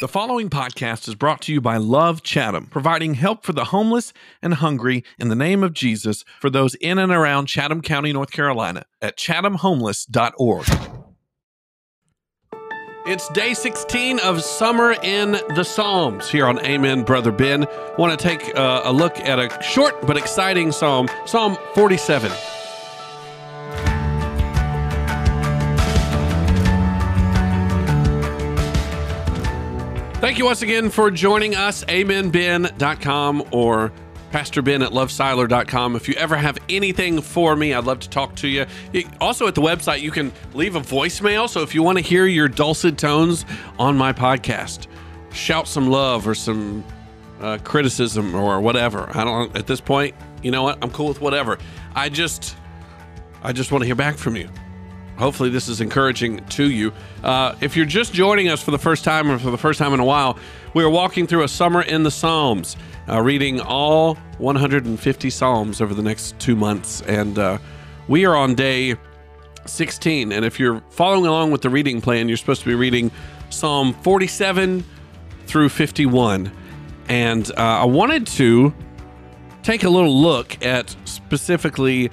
The following podcast is brought to you by Love Chatham, providing help for the homeless and hungry in the name of Jesus for those in and around Chatham County, North Carolina at chathamhomeless.org. It's day 16 of Summer in the Psalms here on Amen, Brother Ben. Want to take uh, a look at a short but exciting psalm, Psalm 47. Thank you once again for joining us, amenben.com or Pastor Ben at lovesiler.com. If you ever have anything for me, I'd love to talk to you. Also, at the website, you can leave a voicemail. So if you want to hear your dulcet tones on my podcast, shout some love or some uh, criticism or whatever. I don't, at this point, you know what? I'm cool with whatever. I just, I just want to hear back from you. Hopefully, this is encouraging to you. Uh, if you're just joining us for the first time or for the first time in a while, we are walking through a summer in the Psalms, uh, reading all 150 Psalms over the next two months. And uh, we are on day 16. And if you're following along with the reading plan, you're supposed to be reading Psalm 47 through 51. And uh, I wanted to take a little look at specifically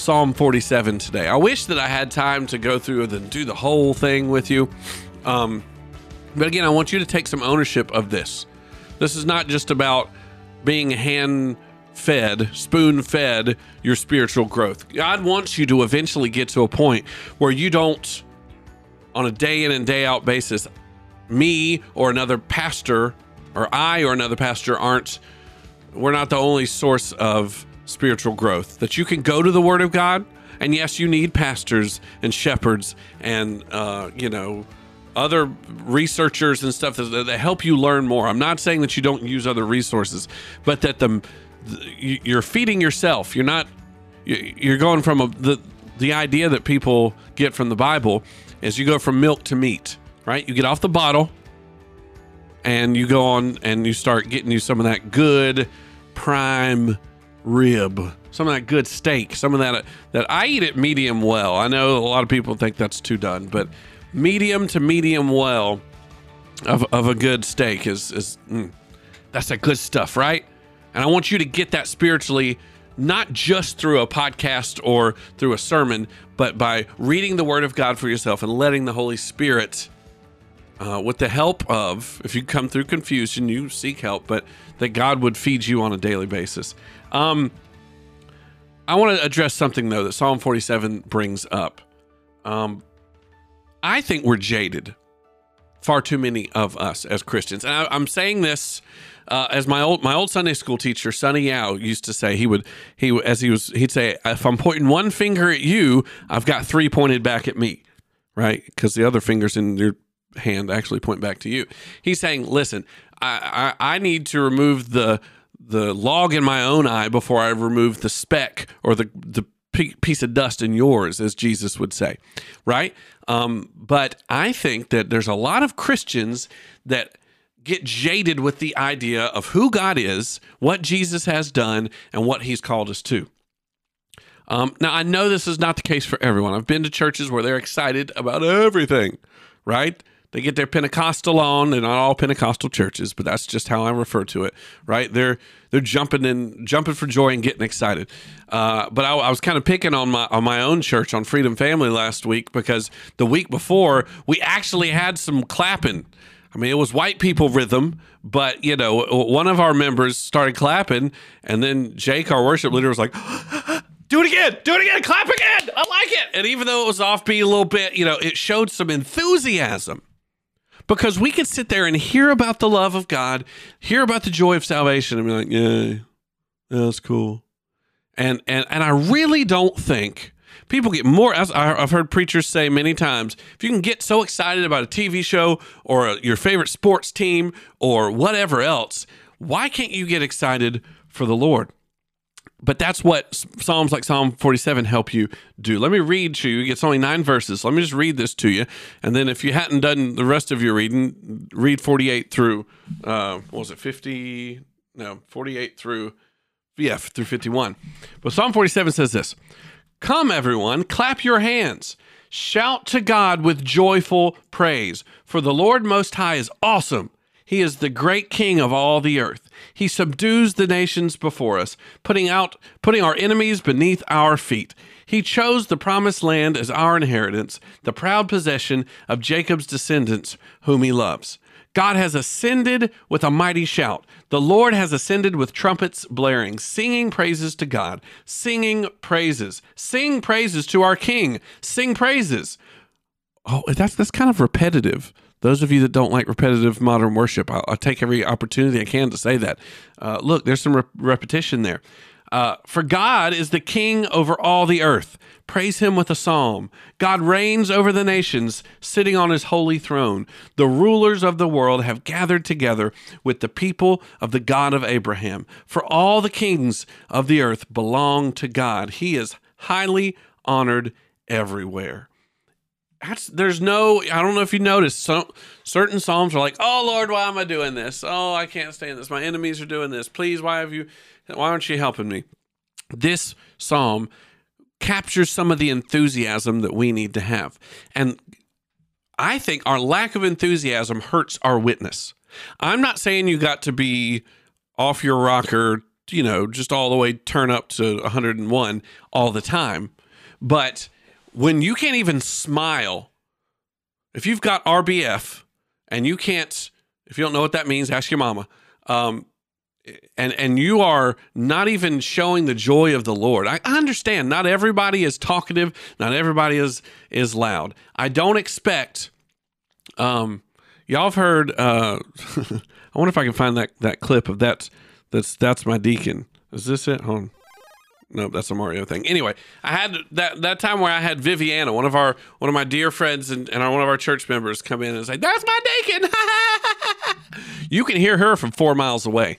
Psalm 47 today. I wish that I had time to go through and do the whole thing with you. Um, but again, I want you to take some ownership of this. This is not just about being hand fed, spoon fed your spiritual growth. God wants you to eventually get to a point where you don't, on a day in and day out basis, me or another pastor or I or another pastor aren't, we're not the only source of spiritual growth. That you can go to the Word of God, and yes, you need pastors and shepherds and, uh, you know, other researchers and stuff that, that help you learn more. I'm not saying that you don't use other resources, but that the, the you're feeding yourself. You're not. you- You're going from a, the the idea that people get from the Bible is you go from milk to meat, right? You get off the bottle, and you go on and you start getting you some of that good prime rib, some of that good steak, some of that that I eat it medium well. I know a lot of people think that's too done, but medium to medium well of, of a good steak is is mm, that's that good stuff, right? And I want you to get that spiritually, not just through a podcast or through a sermon, but by reading the Word of God for yourself and letting the Holy Spirit uh, with the help of, if you come through confusion, you seek help, but that God would feed you on a daily basis. Um, I want to address something though that Psalm 47 brings up. Um, I think we're jaded, far too many of us as Christians, and I, I'm saying this. Uh, as my old my old Sunday school teacher Sonny Yao used to say, he would he as he was he'd say, if I'm pointing one finger at you, I've got three pointed back at me, right? Because the other fingers in your hand actually point back to you. He's saying, listen, I, I, I need to remove the the log in my own eye before I remove the speck or the the piece of dust in yours, as Jesus would say, right? Um, but I think that there's a lot of Christians that get jaded with the idea of who God is, what Jesus has done, and what He's called us to. Um, now, I know this is not the case for everyone. I've been to churches where they're excited about everything, right? They get their Pentecostal on, and not all Pentecostal churches, but that's just how I refer to it, right? They're they're jumping and jumping for joy and getting excited. Uh, but I, I was kind of picking on my on my own church on Freedom Family last week because the week before we actually had some clapping. I mean, it was white people rhythm, but you know, one of our members started clapping, and then Jake, our worship leader, was like. do it again, do it again, clap again. I like it. And even though it was offbeat a little bit, you know, it showed some enthusiasm because we could sit there and hear about the love of God, hear about the joy of salvation, and be like, yeah, that's cool. And and and I really don't think people get more. I've heard preachers say many times, if you can get so excited about a TV show or your favorite sports team or whatever else, why can't you get excited for the Lord? But that's what psalms like psalm 47 help you do. Let me read to you. It's only nine verses. Let me just read this to you. And then if you hadn't done the rest of your reading read 48 through uh what was it 50 no 48 through yeah through 51 but psalm 47 says this come everyone clap your hands. Shout to god with joyful praise for the lord most high is awesome He is the great king of all the earth. He subdues the nations before us, putting out putting our enemies beneath our feet. He chose the promised land as our inheritance, the proud possession of Jacob's descendants whom he loves. God has ascended with a mighty shout. The Lord has ascended with trumpets blaring, singing praises to God, singing praises. Sing praises to our King. Sing praises. Oh, that's that's kind of repetitive. Those of you that don't like repetitive modern worship, I'll, I'll take every opportunity I can to say that. Uh, look, there's some re- repetition there. Uh, for God is the king over all the earth. Praise him with a psalm. God reigns over the nations, sitting on his holy throne. The rulers of the world have gathered together with the people of the God of Abraham. For all the kings of the earth belong to God. He is highly honored everywhere. That's, there's no i don't know if you noticed some certain psalms are like oh lord why am i doing this oh i can't stand this my enemies are doing this please why have you why aren't you helping me this psalm captures some of the enthusiasm that we need to have. And I think our lack of enthusiasm hurts our witness. I'm not saying you got to be off your rocker, you know, just all the way turn up to 101 all the time. But when you can't even smile, if you've got RBF and you can't, if you don't know what that means, ask your mama. Um, and and you are not even showing the joy of the Lord. I, I, understand not everybody is talkative, not everybody is is loud. I don't expect um y'all have heard uh I wonder if I can find that that clip of that that's that's my deacon. Is this it? Hold on. No, that's a Mario thing. Anyway, I had that that time where I had Viviana, one of our one of my dear friends and, and one of our church members come in and say, That's my deacon. you can hear her from four miles away.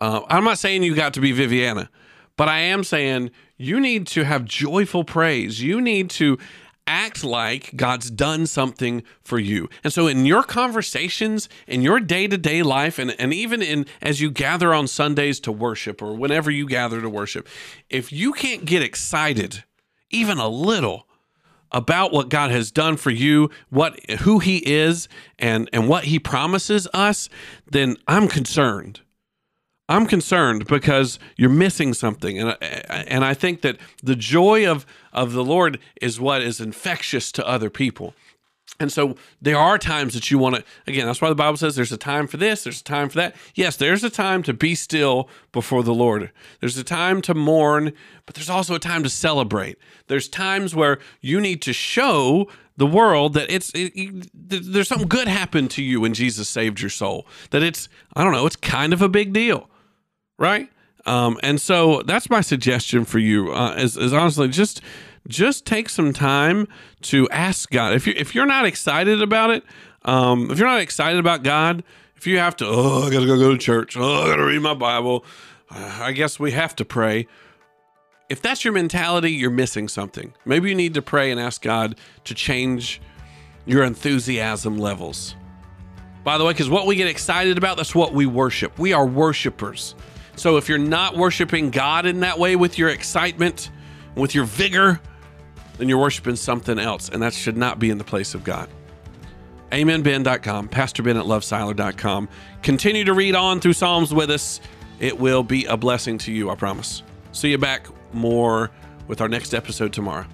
Uh, I'm not saying you got to be Viviana, but I am saying you need to have joyful praise. You need to act like God's done something for you. And so in your conversations, in your day-to-day life, and, and even in as you gather on Sundays to worship or whenever you gather to worship, if you can't get excited even a little about what God has done for you, what who he is and and what he promises us, then I'm concerned. I'm concerned because you're missing something, and and I think that the joy of of the Lord is what is infectious to other people. And so there are times that you want to, again, that's why the Bible says there's a time for this, there's a time for that. Yes, there's a time to be still before the Lord. There's a time to mourn, but there's also a time to celebrate. There's times where you need to show the world that it's it, there's something good happened to you when Jesus saved your soul. That it's I don't know, it's kind of a big deal right? Um, and so that's my suggestion for you uh, is, is honestly just just take some time to ask God. If you if you're not excited about it, um, if you're not excited about God, if you have to, oh, I gotta go go to church, oh, I gotta read my Bible, I guess we have to pray. If that's your mentality, you're missing something. Maybe you need to pray and ask God to change your enthusiasm levels. By the way, because what we get excited about, that's what we worship. We are worshipers. So if you're not worshiping God in that way with your excitement, with your vigor, then you're worshiping something else, and that should not be in the place of God. AmenBen.com, Pastor Ben at lovesiler.com. Continue to read on through Psalms with us. It will be a blessing to you, I promise. See you back more with our next episode tomorrow.